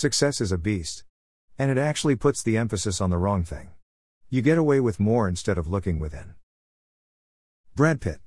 Success is a beast. And it actually puts the emphasis on the wrong thing. You get away with more instead of looking within. Brad Pitt.